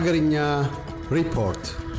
Agarinya report.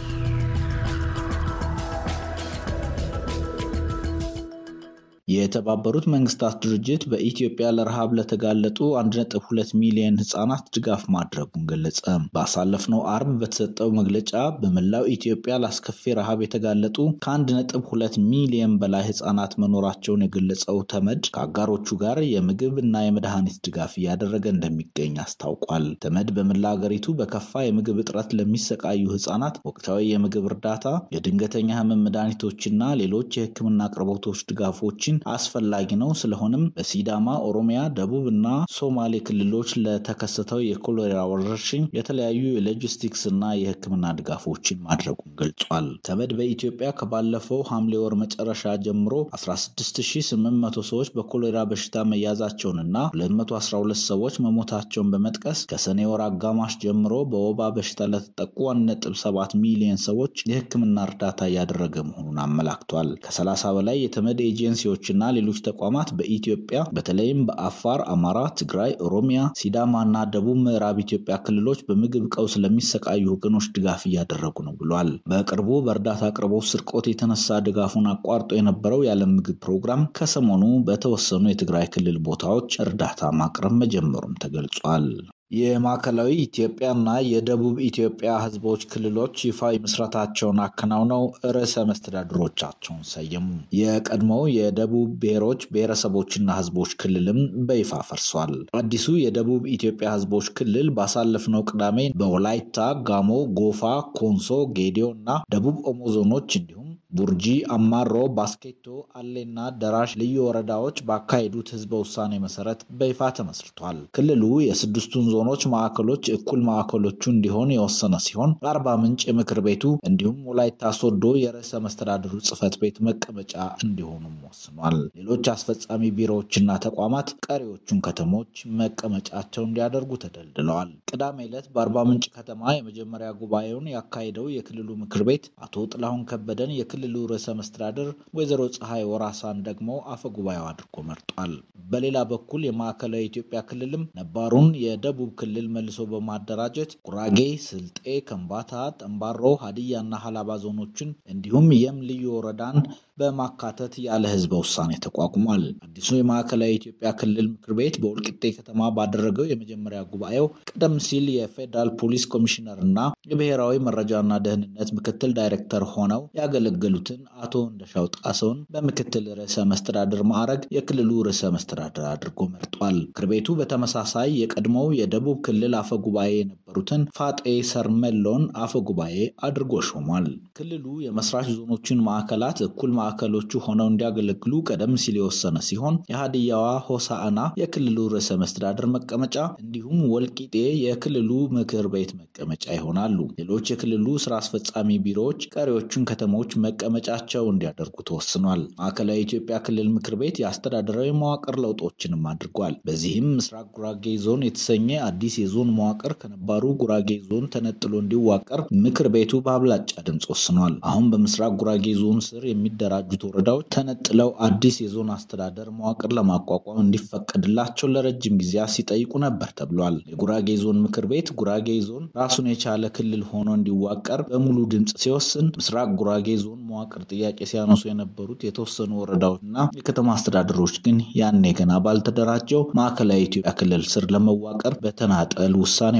የተባበሩት መንግስታት ድርጅት በኢትዮጵያ ለረሃብ ለተጋለጡ 1.2 ሚሊዮን ህጻናት ድጋፍ ማድረጉን ገለጸ። ባሳለፍነው አርብ በተሰጠው መግለጫ በመላው ኢትዮጵያ ላስከፊ ረሃብ የተጋለጡ ከ1.2 ሚሊዮን በላይ ህጻናት መኖራቸውን የገለጸው ተመድ ከአጋሮቹ ጋር የምግብ እና የመድኃኒት ድጋፍ እያደረገ እንደሚገኝ አስታውቋል። ተመድ በመላ ሀገሪቱ በከፋ የምግብ እጥረት ለሚሰቃዩ ህጻናት ወቅታዊ የምግብ እርዳታ፣ የድንገተኛ ህመም መድኃኒቶችና ሌሎች የህክምና አቅርቦቶች ድጋፎችን አስፈላጊ ነው። ስለሆነም በሲዳማ፣ ኦሮሚያ፣ ደቡብ እና ሶማሌ ክልሎች ለተከሰተው የኮሌራ ወረርሽኝ የተለያዩ የሎጂስቲክስ እና የህክምና ድጋፎችን ማድረጉን ገልጿል። ተመድ በኢትዮጵያ ከባለፈው ሐምሌ ወር መጨረሻ ጀምሮ 16800 ሰዎች በኮሌራ በሽታ መያዛቸውንና 212 ሰዎች መሞታቸውን በመጥቀስ ከሰኔ ወር አጋማሽ ጀምሮ በወባ በሽታ ለተጠቁ 1.7 ሚሊዮን ሰዎች የህክምና እርዳታ እያደረገ መሆኑን አመላክቷል። ከ30 በላይ የተመድ ኤጀንሲዎች እና ሌሎች ተቋማት በኢትዮጵያ በተለይም በአፋር፣ አማራ፣ ትግራይ፣ ኦሮሚያ፣ ሲዳማ እና ደቡብ ምዕራብ ኢትዮጵያ ክልሎች በምግብ ቀውስ ለሚሰቃዩ ወገኖች ድጋፍ እያደረጉ ነው ብሏል። በቅርቡ በእርዳታ አቅርቦት ስርቆት የተነሳ ድጋፉን አቋርጦ የነበረው የዓለም ምግብ ፕሮግራም ከሰሞኑ በተወሰኑ የትግራይ ክልል ቦታዎች እርዳታ ማቅረብ መጀመሩም ተገልጿል። የማዕከላዊ ኢትዮጵያና የደቡብ ኢትዮጵያ ህዝቦች ክልሎች ይፋዊ ምስረታቸውን አከናውነው ርዕሰ መስተዳድሮቻቸውን ሰየሙ። የቀድሞው የደቡብ ብሔሮች ብሔረሰቦችና ህዝቦች ክልልም በይፋ ፈርሷል። አዲሱ የደቡብ ኢትዮጵያ ህዝቦች ክልል ባሳለፍነው ቅዳሜ በወላይታ፣ ጋሞ፣ ጎፋ፣ ኮንሶ፣ ጌዲዮ እና ደቡብ ኦሞ ዞኖች እንዲሁም ቡርጂ፣ አማሮ፣ ባስኬቶ፣ አሌና ደራሽ ልዩ ወረዳዎች ባካሄዱት ህዝበ ውሳኔ መሰረት በይፋ ተመስርቷል። ክልሉ የስድስቱን ዞኖች ማዕከሎች እኩል ማዕከሎቹ እንዲሆን የወሰነ ሲሆን አርባ ምንጭ የምክር ቤቱ እንዲሁም ወላይታ ሶዶ የርዕሰ መስተዳድሩ ጽህፈት ቤት መቀመጫ እንዲሆኑም ወስኗል። ሌሎች አስፈጻሚ ቢሮዎችና ተቋማት ቀሪዎቹን ከተሞች መቀመጫቸው እንዲያደርጉ ተደልድለዋል። ቅዳሜ ዕለት በአርባ ምንጭ ከተማ የመጀመሪያ ጉባኤውን ያካሄደው የክልሉ ምክር ቤት አቶ ጥላሁን ከበደን የክልሉ ርዕሰ መስተዳድር ወይዘሮ ፀሐይ ወራሳን ደግሞ አፈ ጉባኤው አድርጎ መርጧል። በሌላ በኩል የማዕከላዊ ኢትዮጵያ ክልልም ነባሩን የደቡብ ክልል መልሶ በማደራጀት ጉራጌ፣ ስልጤ፣ ከምባታ፣ ጠምባሮ፣ ሀዲያና ሀላባ ዞኖችን እንዲሁም የም ልዩ ወረዳን በማካተት ያለ ህዝበ ውሳኔ ተቋቁሟል። አዲሱ የማዕከላዊ ኢትዮጵያ ክልል ምክር ቤት በወልቂጤ ከተማ ባደረገው የመጀመሪያ ጉባኤው ቀደም ሲል የፌዴራል ፖሊስ ኮሚሽነር እና የብሔራዊ መረጃና ደህንነት ምክትል ዳይሬክተር ሆነው ያገለገሉትን አቶ እንደሻው ጣሰውን በምክትል ርዕሰ መስተዳድር ማዕረግ የክልሉ ርዕሰ መስተዳድር አድርጎ መርጧል። ምክር ቤቱ በተመሳሳይ የቀድሞው የደቡብ ክልል አፈ ጉባኤ የነበሩትን ፋጤ ሰርመሎን አፈ ጉባኤ አድርጎ ሾሟል። ክልሉ የመስራች ዞኖችን ማዕከላት እኩል ማዕከሎቹ ሆነው እንዲያገለግሉ ቀደም ሲል የወሰነ ሲሆን የሀዲያዋ ሆሳዕና የክልሉ ርዕሰ መስተዳድር መቀመጫ እንዲሁም ወልቂጤ የክልሉ ምክር ቤት መቀመጫ ይሆናሉ። ሌሎች የክልሉ ስራ አስፈጻሚ ቢሮዎች ቀሪዎቹን ከተሞች መቀመጫቸው እንዲያደርጉ ተወስኗል። ማዕከላዊ ኢትዮጵያ ክልል ምክር ቤት የአስተዳደራዊ መዋቅር ለውጦችንም አድርጓል። በዚህም ምስራቅ ጉራጌ ዞን የተሰኘ አዲስ የዞን መዋቅር ከነባሩ ጉራጌ ዞን ተነጥሎ እንዲዋቀር ምክር ቤቱ በአብላጫ ድምፅ ወስኗል። አሁን በምስራቅ ጉራጌ ዞን ስር የሚደራጁት ወረዳዎች ተነጥለው አዲስ የዞን አስተዳደር መዋቅር ለማቋቋም እንዲፈቀድላቸው ለረጅም ጊዜያት ሲጠይቁ ነበር ተብሏል። የጉራጌ ዞን ምክር ቤት ጉራጌ ዞን ራሱን የቻለ ክልል ሆኖ እንዲዋቀር በሙሉ ድምፅ ሲወስን፣ ምስራቅ ጉራጌ ዞን መዋቅር ጥያቄ ሲያነሱ የነበሩት የተወሰኑ ወረዳዎችና የከተማ አስተዳደሮች ግን ያኔ ገና ባልተደራጀው ማዕከላዊ ኢትዮጵያ ክልል ስር ለመዋቀር በተናጠል ውሳኔ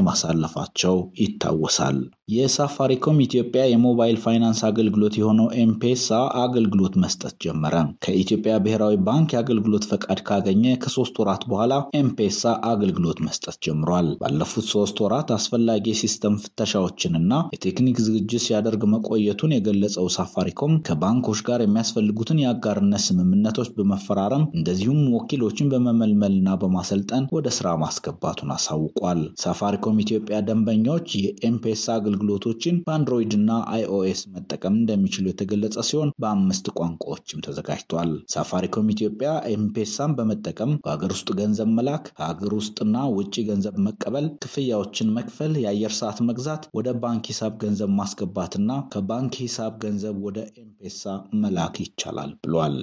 ማሳለፋቸው ይታወሳል። የሳፋሪኮም ኢትዮጵያ የሞባይል ፋይናንስ አገልግሎት የሆነው ኤምፔሳ አገልግሎት መስጠት ጀመረ። ከኢትዮጵያ ብሔራዊ ባንክ የአገልግሎት ፈቃድ ካገኘ ከሶስት ወራት በኋላ ኤምፔሳ አገልግሎት መስጠት ጀምሯል። ባለፉት ሶስት ወራት አስፈላጊ የሲስተም ፍተሻዎችንና የቴክኒክ ዝግጅት ሲያደርግ መቆየቱን የገለጸው ሳፋሪኮም ከባንኮች ጋር የሚያስፈልጉትን የአጋርነት ስምምነቶች በመፈራረም እንደዚሁም ወኪሎችን በመመልመልና በማሰልጠን ወደ ስራ ማስገባቱን አሳውቋል። ሳፋሪኮም ኢትዮጵያ ደንበኞች የኤምፔሳ አገልግሎቶችን በአንድሮይድ እና አይኦኤስ መጠቀም እንደሚችሉ የተገለጸ ሲሆን በአምስት ቋንቋዎችም ተዘጋጅቷል። ሳፋሪኮም ኢትዮጵያ ኤምፔሳን በመጠቀም በሀገር ውስጥ ገንዘብ መላክ፣ ከሀገር ውስጥና ውጭ ገንዘብ መቀበል፣ ክፍያዎችን መክፈል፣ የአየር ሰዓት መግዛት፣ ወደ ባንክ ሂሳብ ገንዘብ ማስገባትና ከባንክ ሂሳብ ገንዘብ ወደ ኤምፔሳ መላክ ይቻላል ብሏል።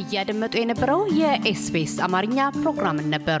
እያደመጡ የነበረው የኤስቢኤስ አማርኛ ፕሮግራምን ነበር።